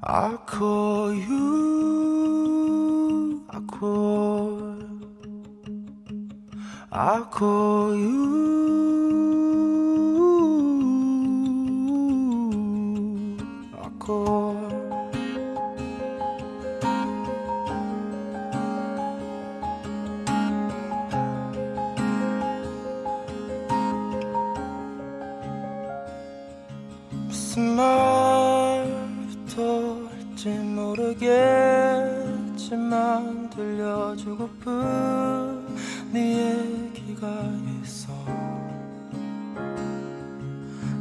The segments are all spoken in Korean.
I call you, I call, I call you. 고픈 네 얘기가 있어.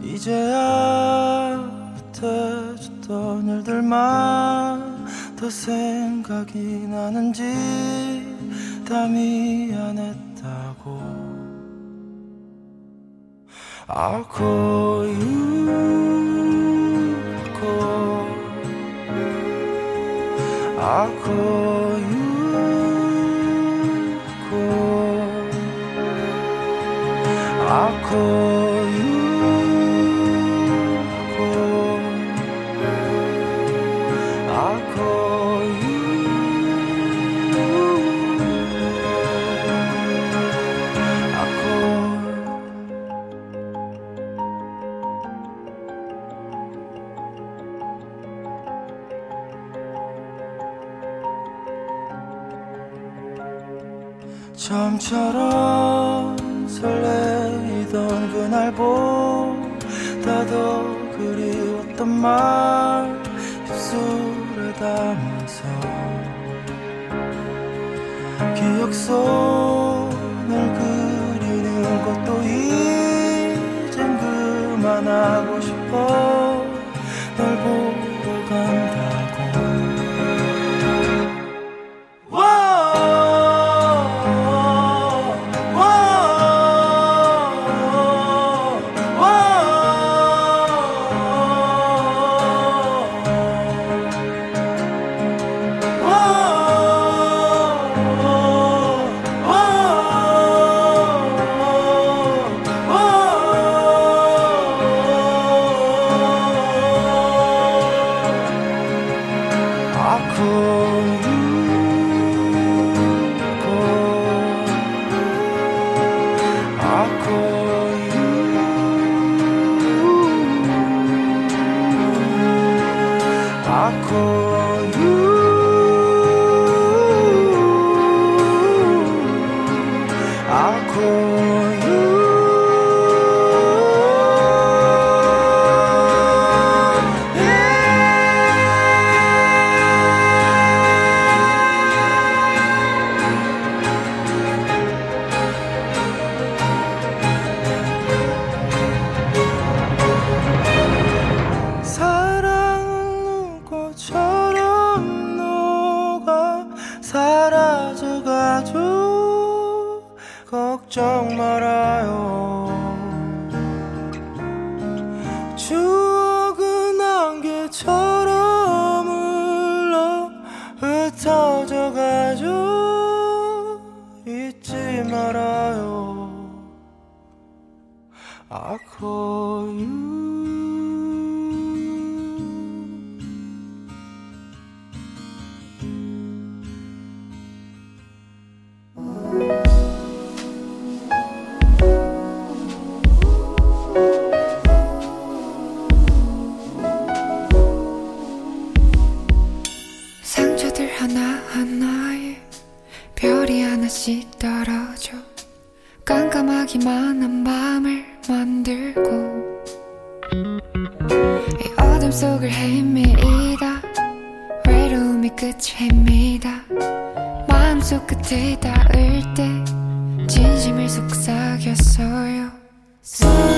이제야 그때줬던 일들만 더 생각이 나는지 다 미안했다고. I'll call you call cold. 속 So you.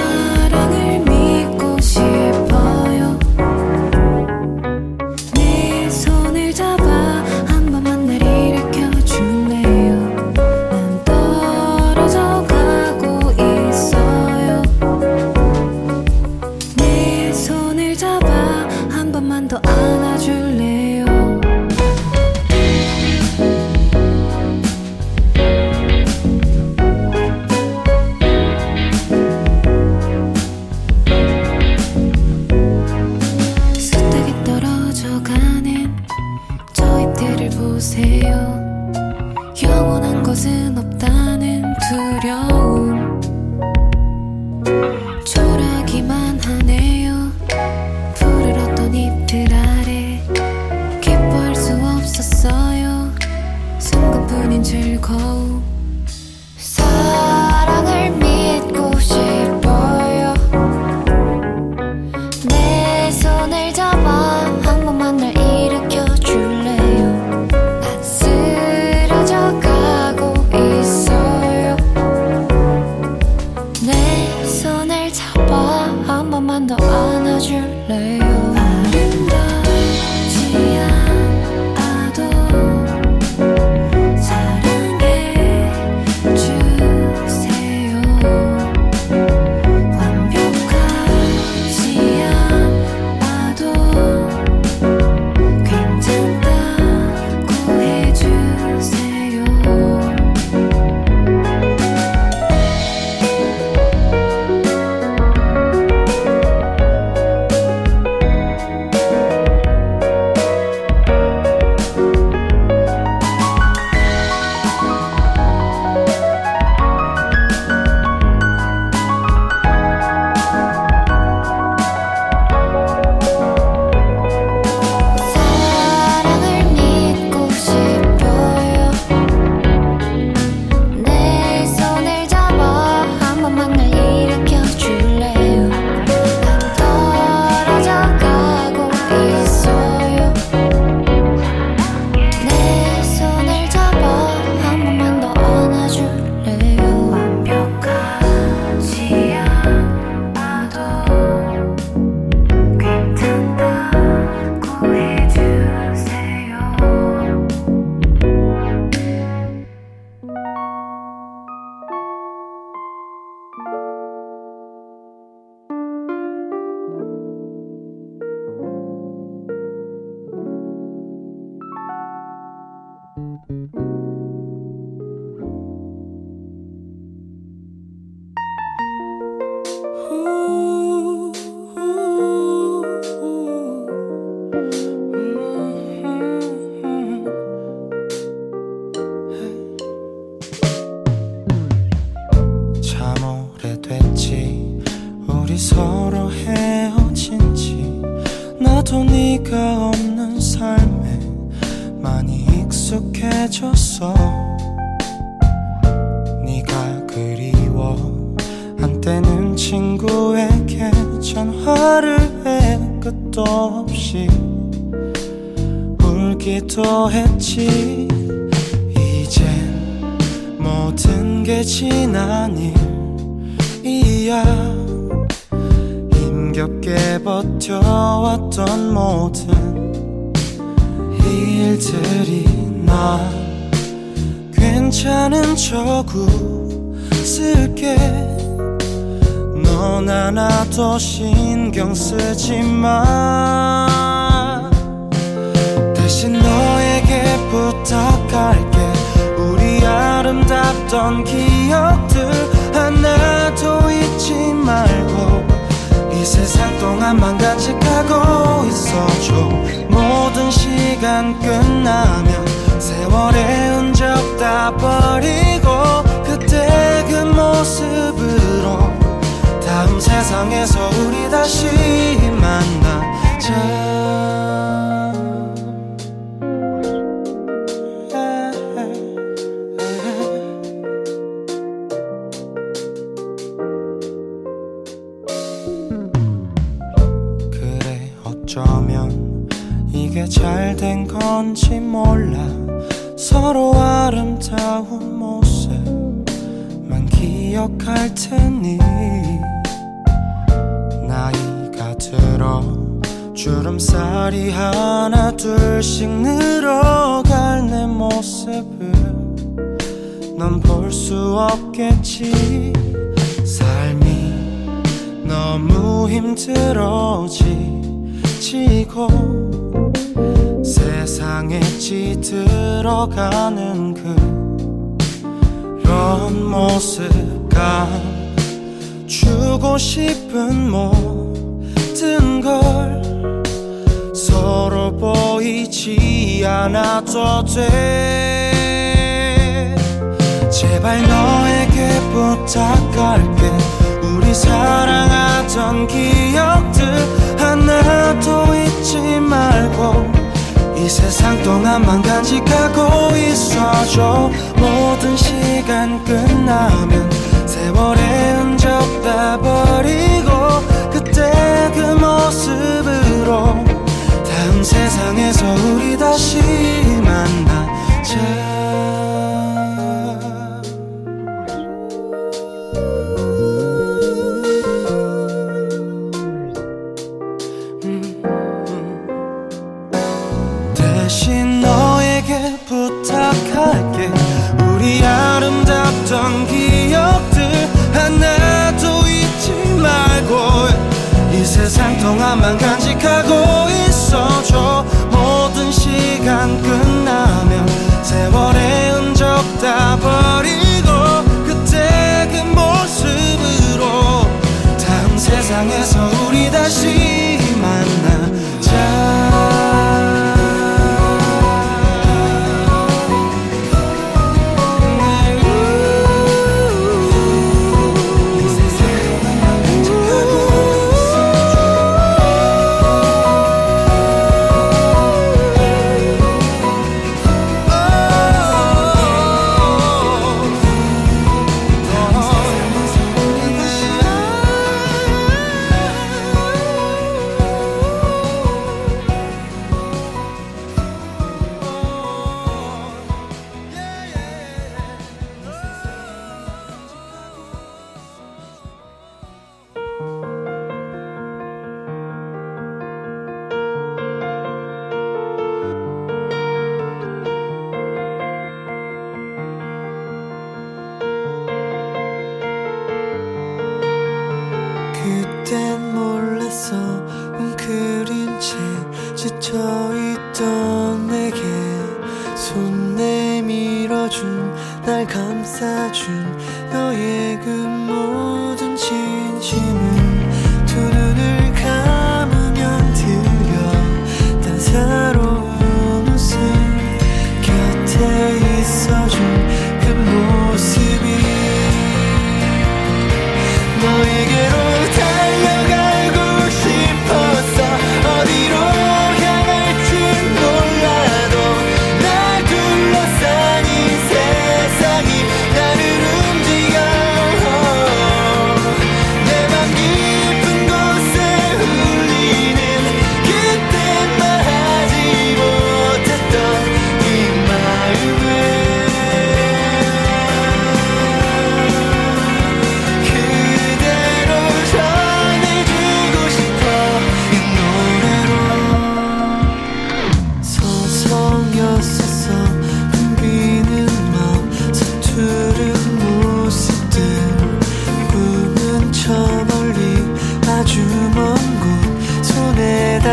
음,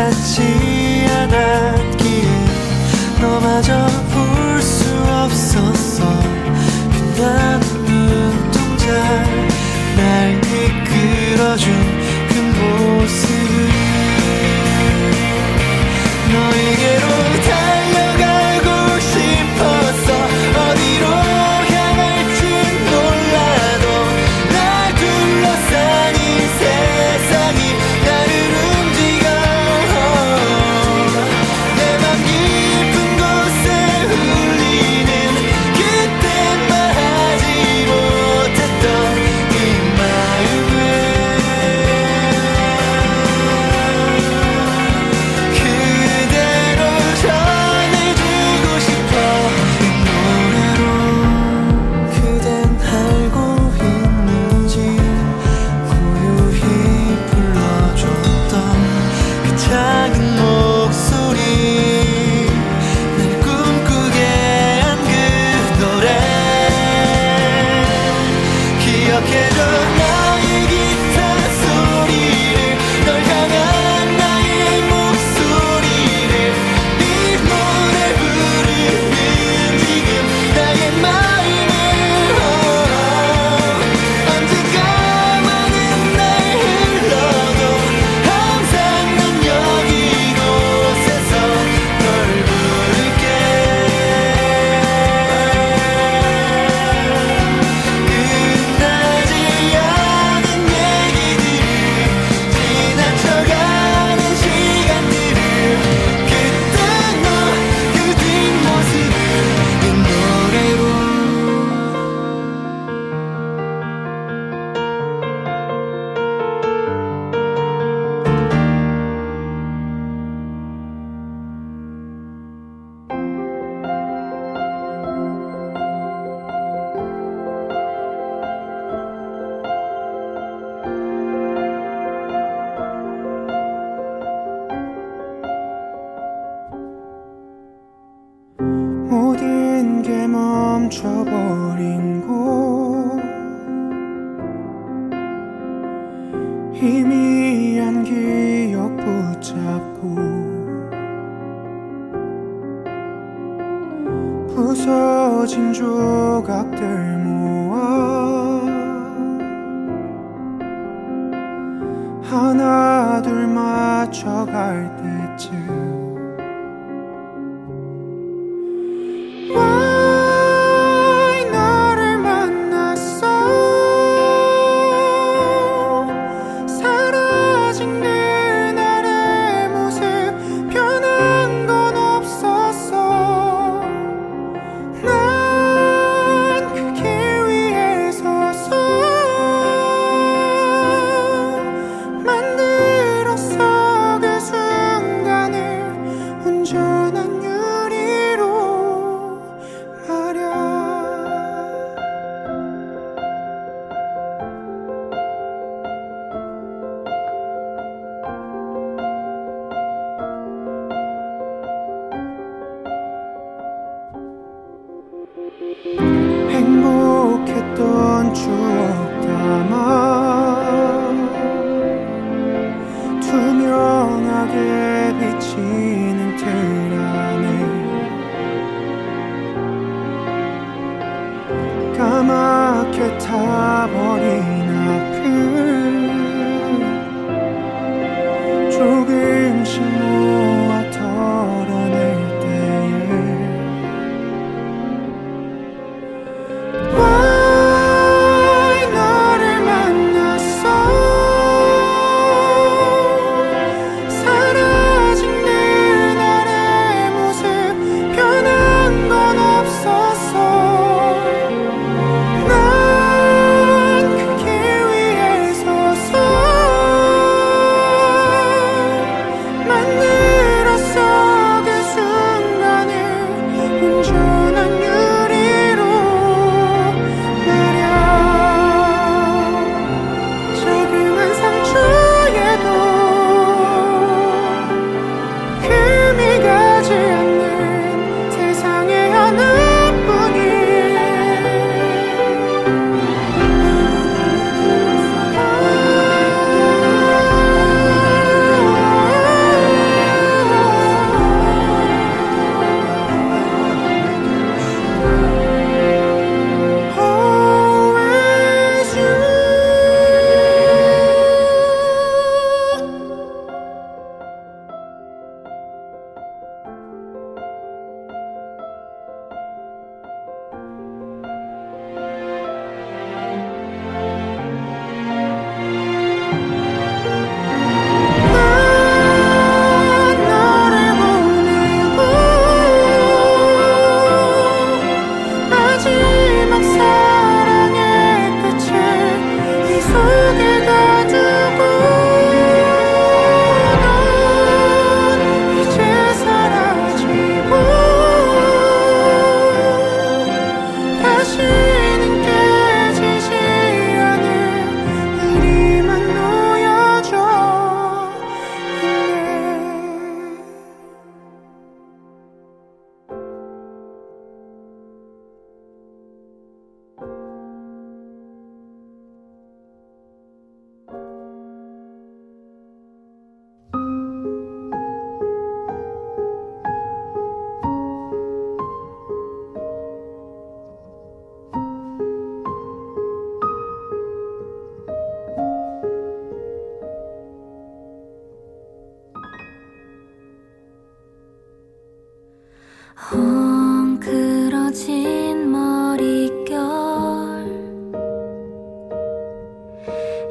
닿지 않았기에 너마저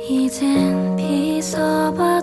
이젠 비서봐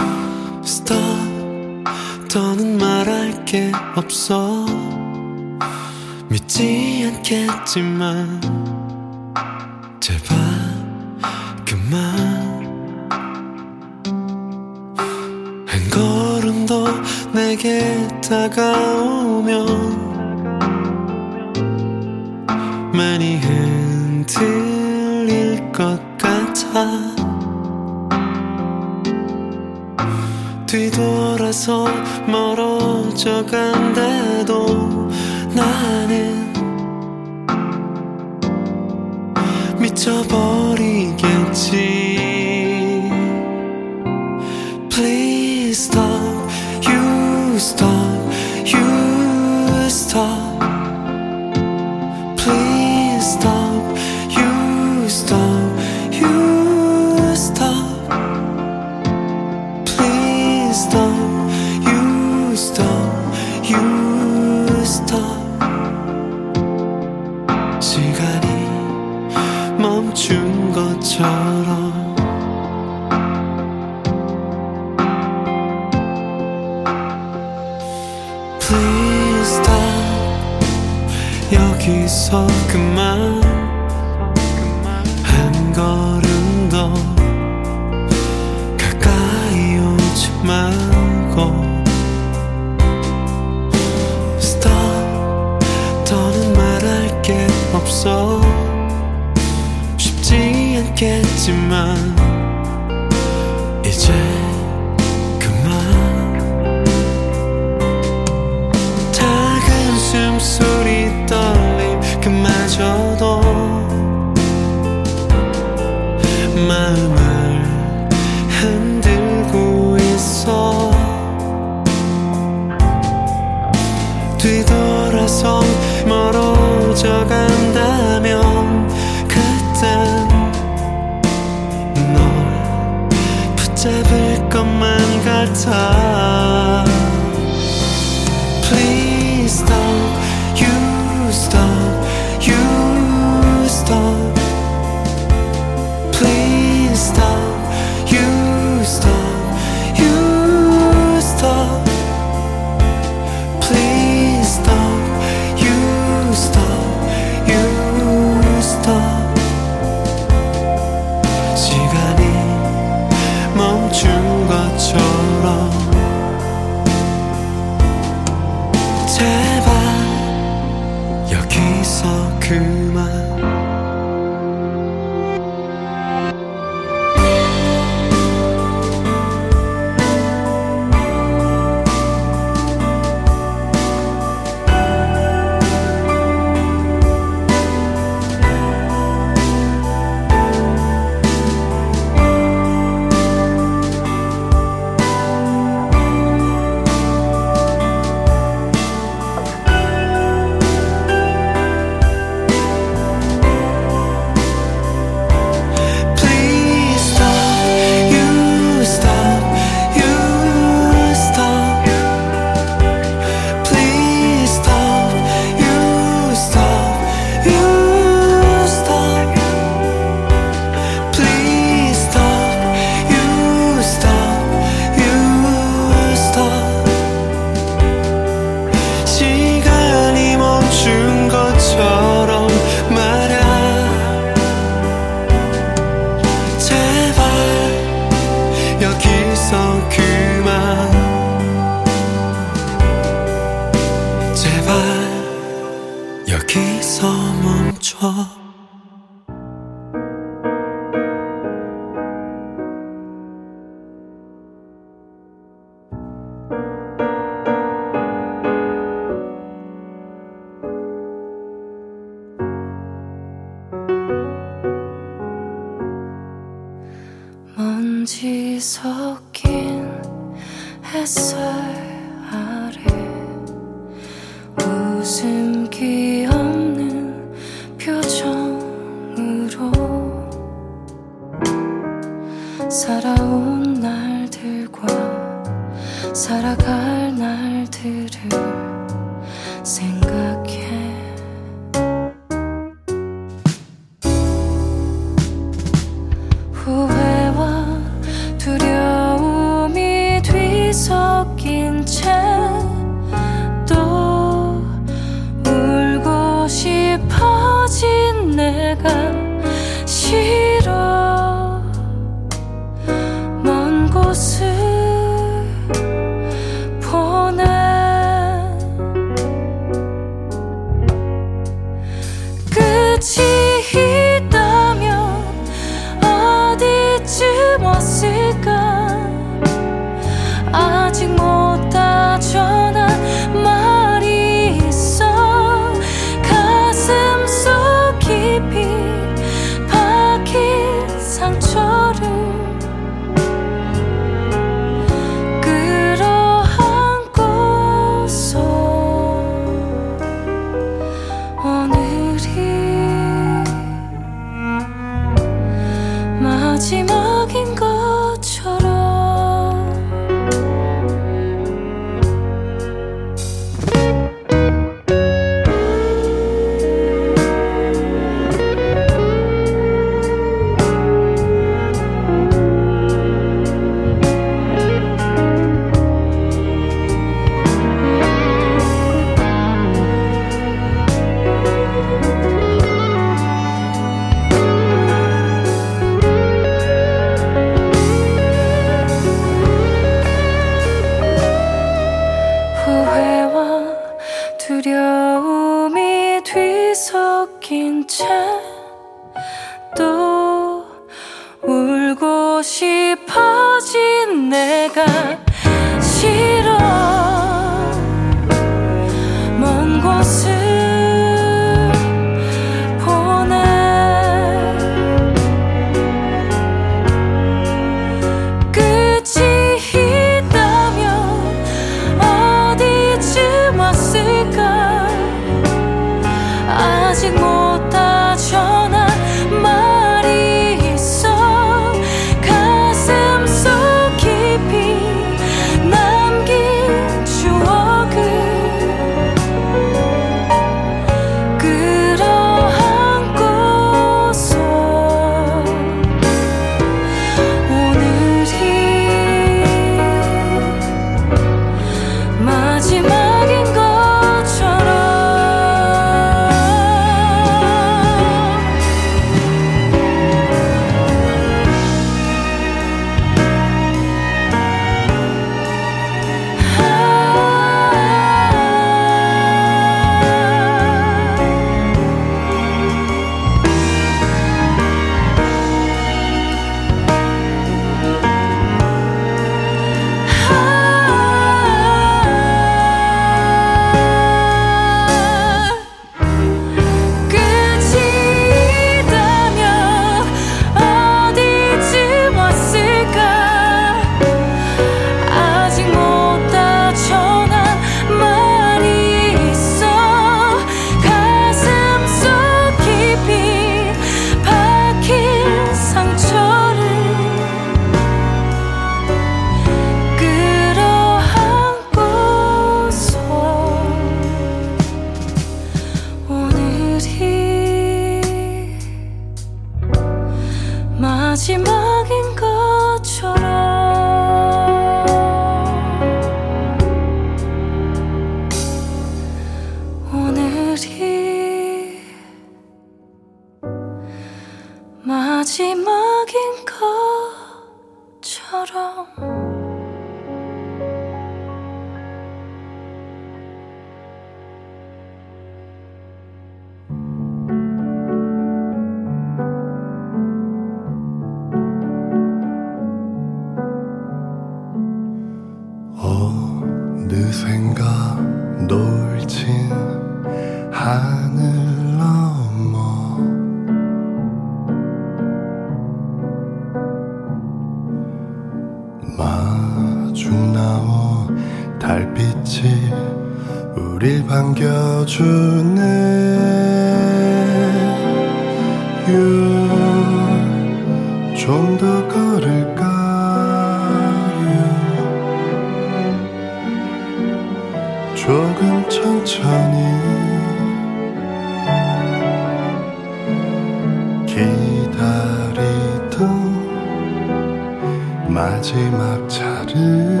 마지막 차를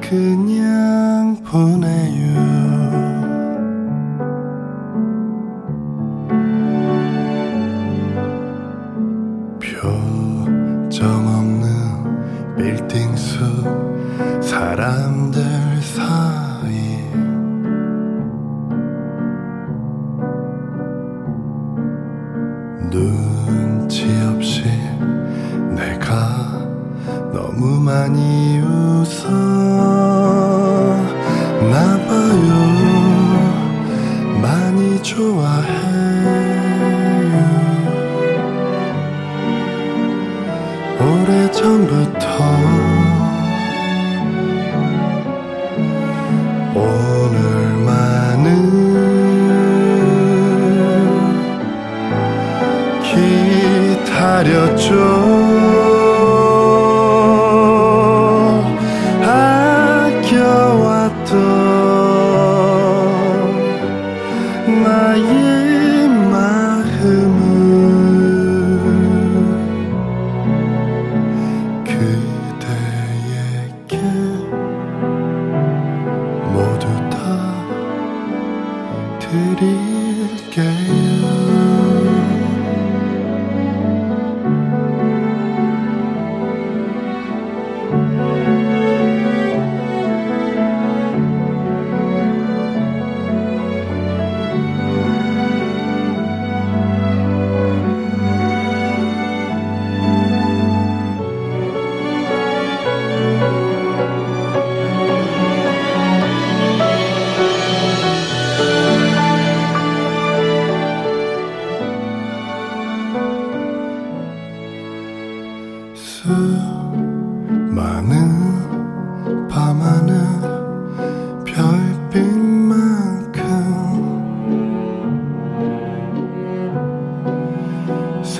그냥 보내요.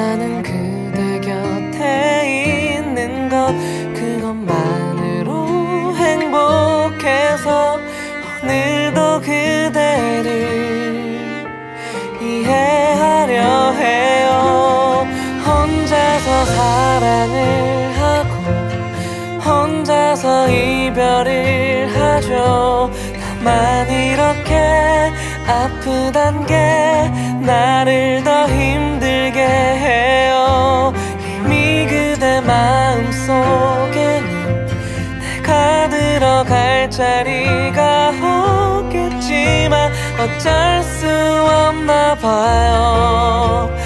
나는 그대 곁에 있는 것 그것만으로 행복해서 오늘도 그대를 이해하려 해요. 혼자서 사랑을 하고 혼자서 이별을 하죠. 나만 이렇게 아프단 게 나를 더 힘들게 해요. 이미 그대 마음속에는 내가 들어갈 자리가 없겠지만 어쩔 수 없나 봐요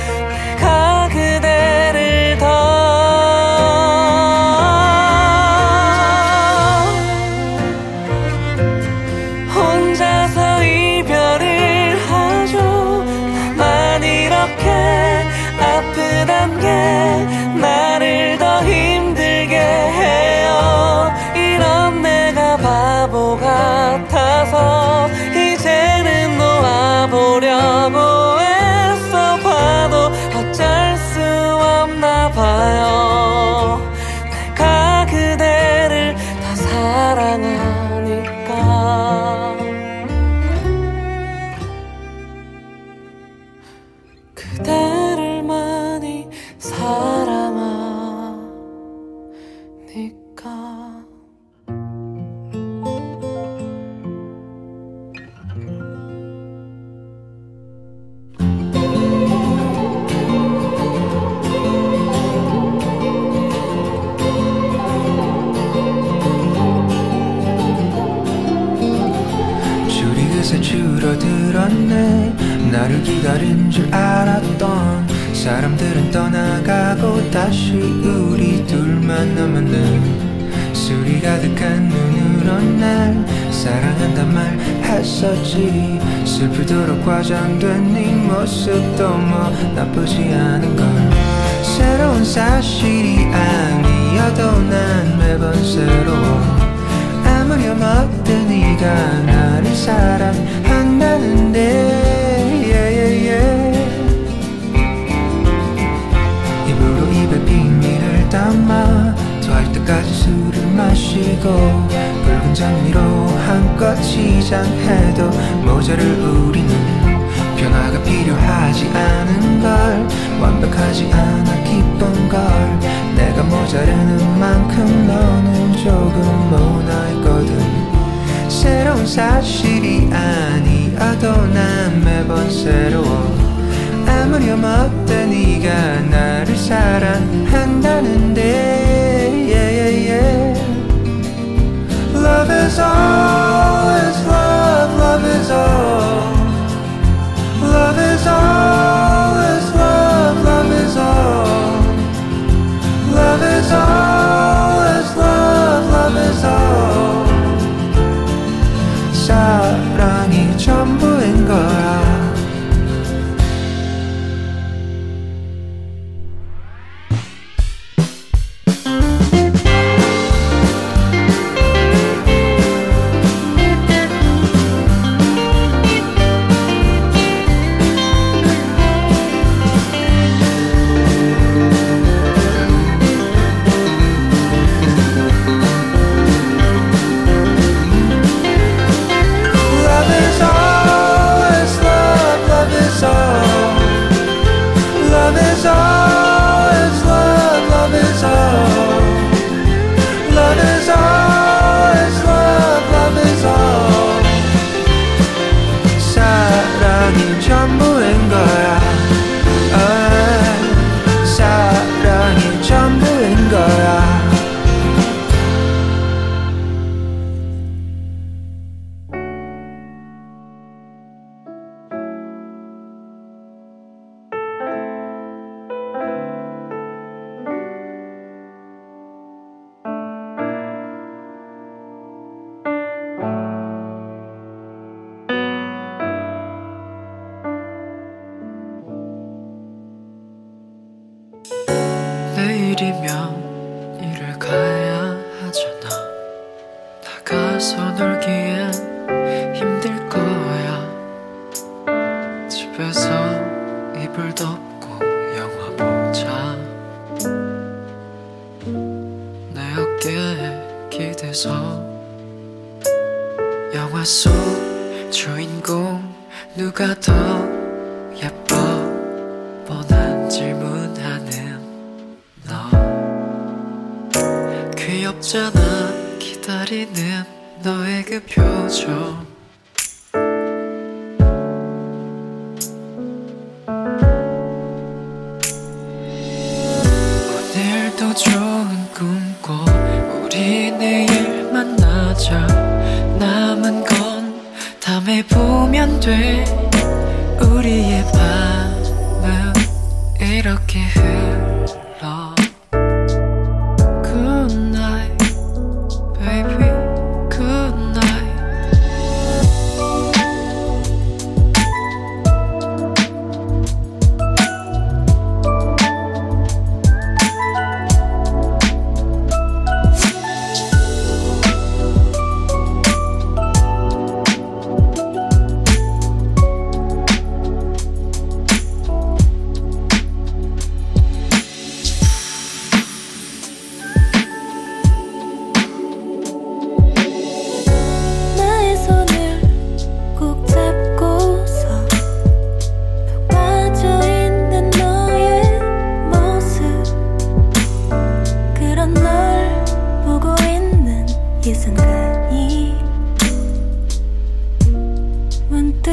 술이 가득한 눈으로 날 사랑한단 말 했었지. 슬프도록 과장된 네 모습도 뭐 나쁘지 않은 걸. 새로운 사실이 아니어도 난 매번 새로워. 아무렴 없던 네가 나를 사랑한다는데 yeah. 입으로 입에 비밀을 담아 때까지 술을 마시고 붉은 장미로 한껏 치장해도 모자를 우리는 변화가 필요하지 않은 걸 완벽하지 않아 기쁜 걸. 내가 모자르는 만큼 너는 조금 모나있거든. 새로운 사실이 아니어도 난 매번 새로워. 아무렴 없던 네가 나를 사랑한다는데 love is all, is love, love is all. Love is all, is love, love is all. Love is all, is love, love is all. Shout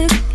it.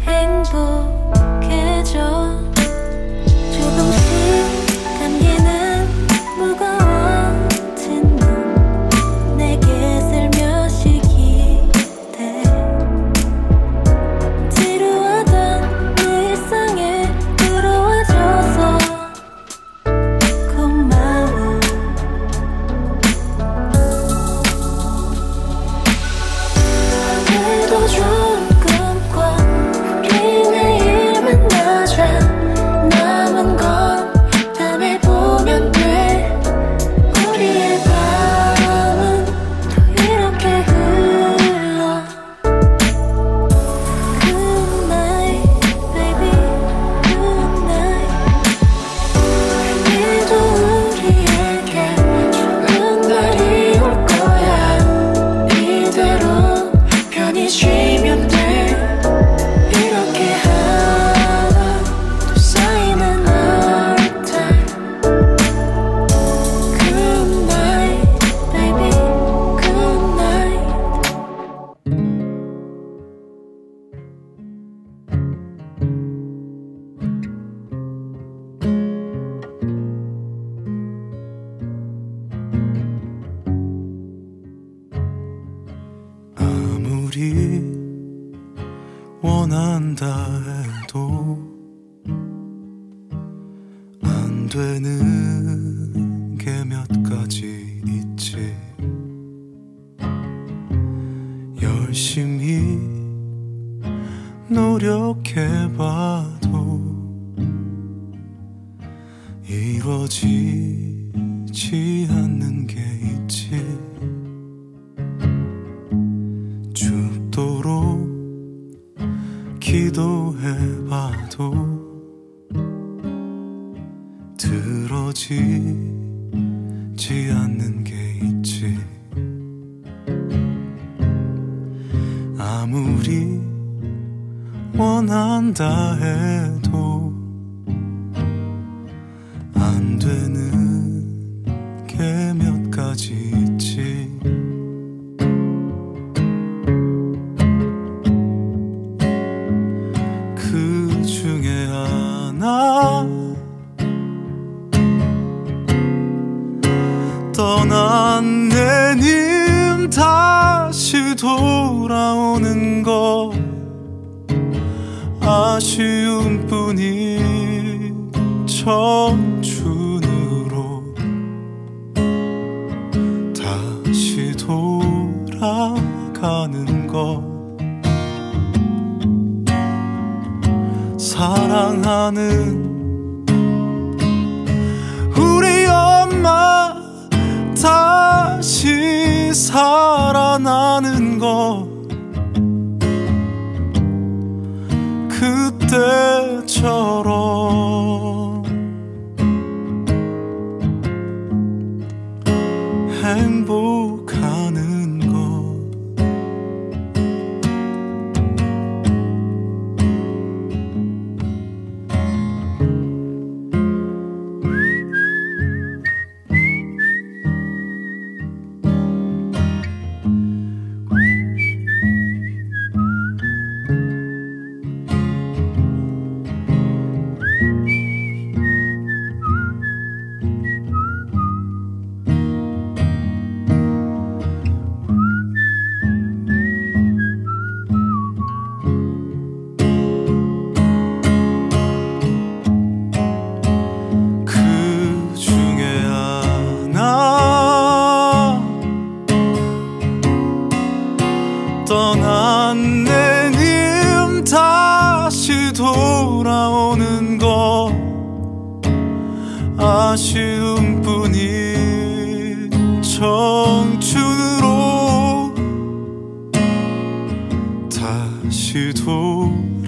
원한다 해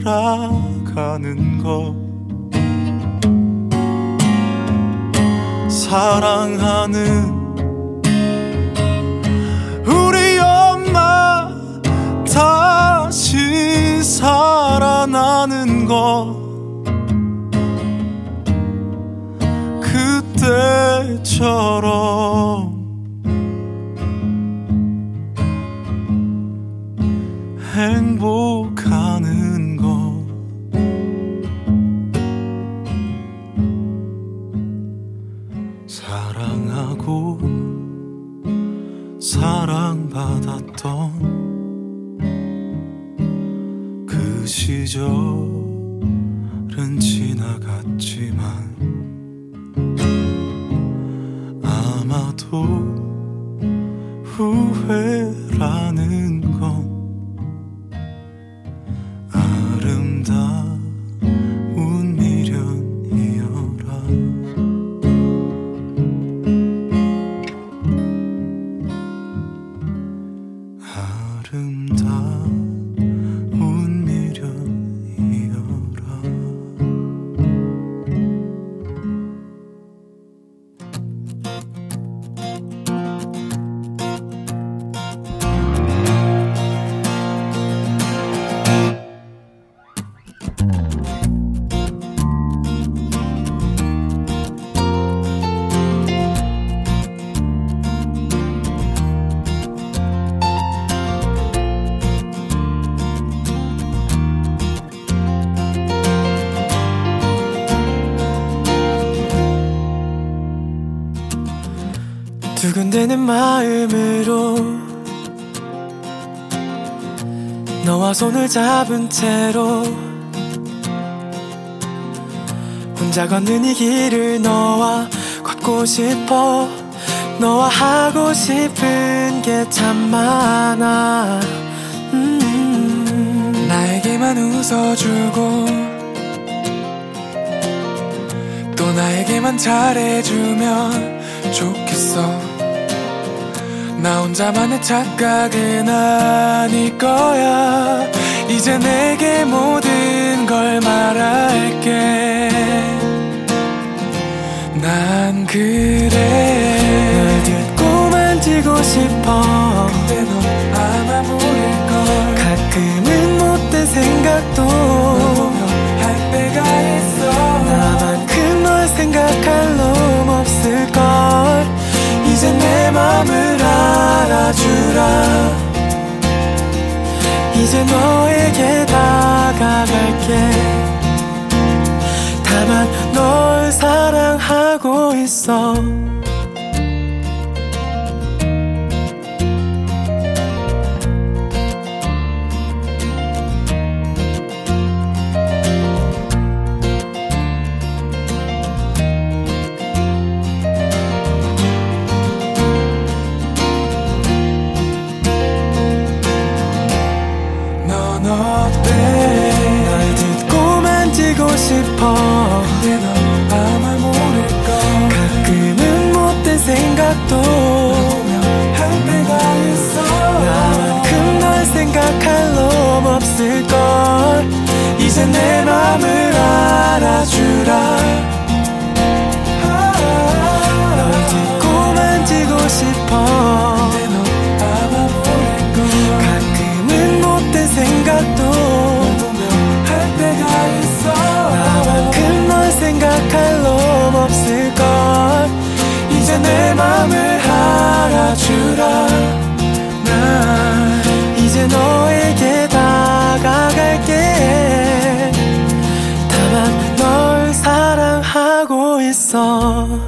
돌아가는 거 사랑하는 우리 엄마 다시 살아나는 거 그때처럼 아 두근대는 마음으로 너와 손을 잡은 채로 혼자 걷는 이 길을 너와 걷고 싶어 너와 하고 싶은 게 참 많아. 음, 나에게만 웃어주고 또 나에게만 잘해주면 좋겠어 나 혼자만의 착각은 아닐 거야. 이제 내게 모든 걸 말할게. 난 그래. 널 듣고 만 지고 싶어. 근데 넌 아마 모를걸. 가끔은 못된 생각도 할 때가 있어. 나만큼 널 생각할 놈 없을걸. 이제 내 맘을 알아주라. 이제 너에게 다가갈게. 다만 널 사랑하고 있어 마음을 알아주라. 널 듣고만 지고 싶어. 가끔은 못된 생각도 할 때가 있어. 나만큼 널 생각할 놈 없을걸. 이제 내 맘을 알아주라. Do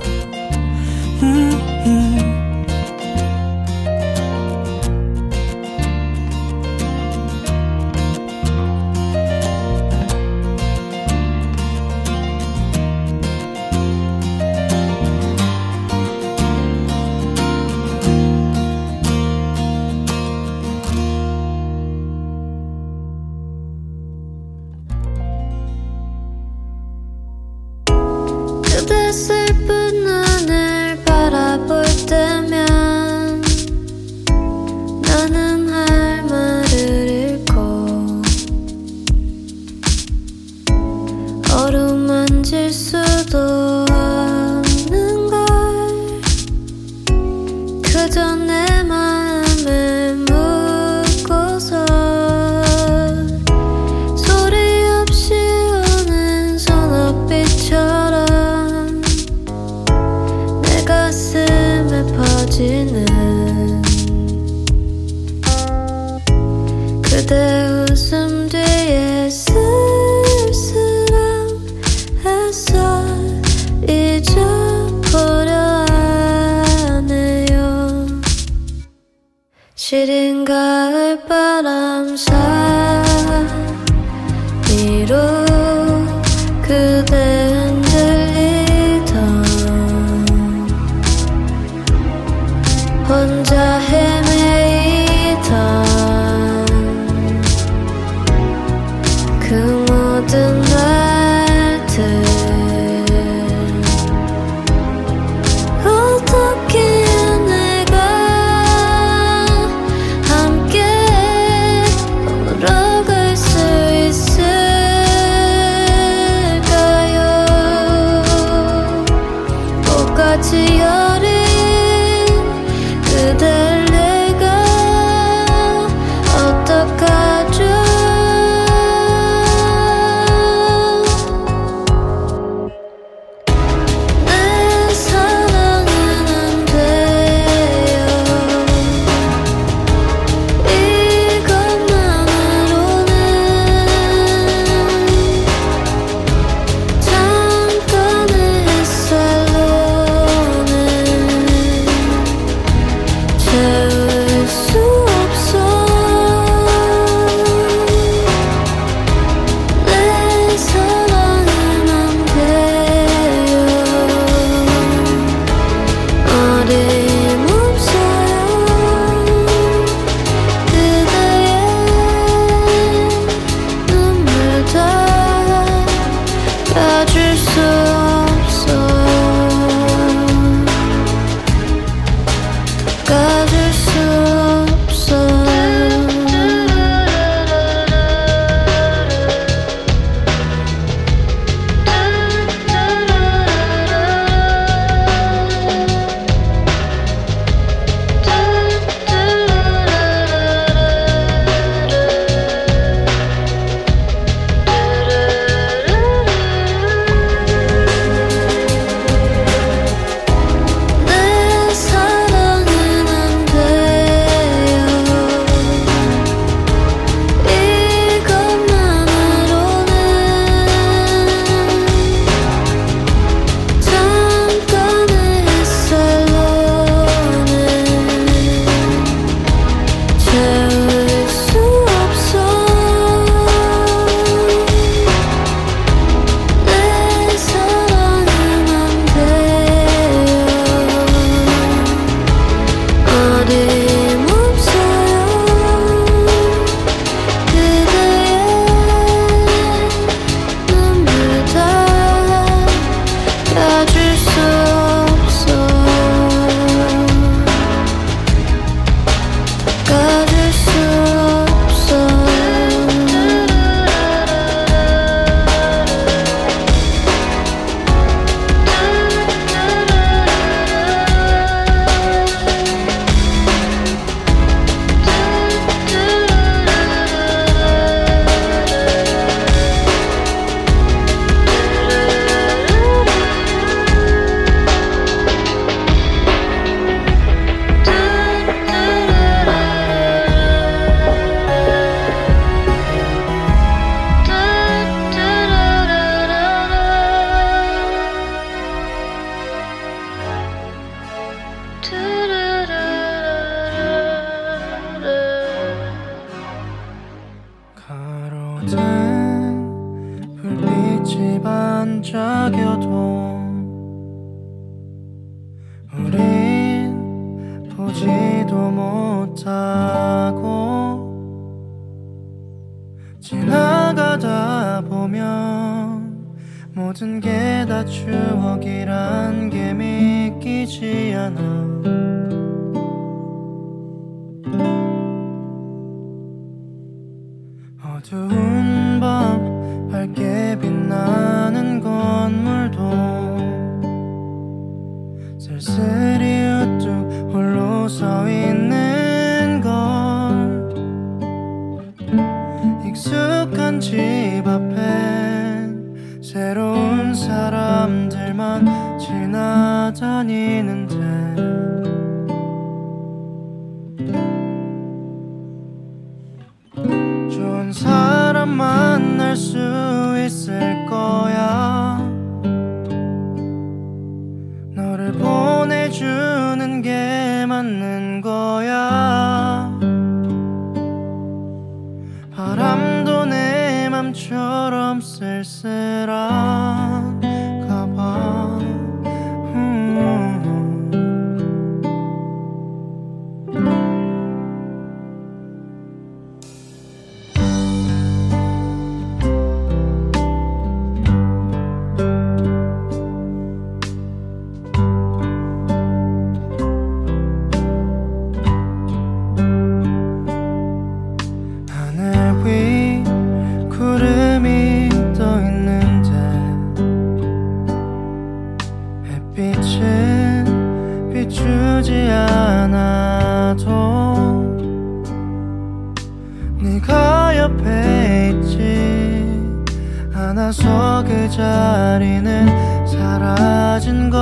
자리는 사라진 것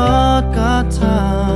같아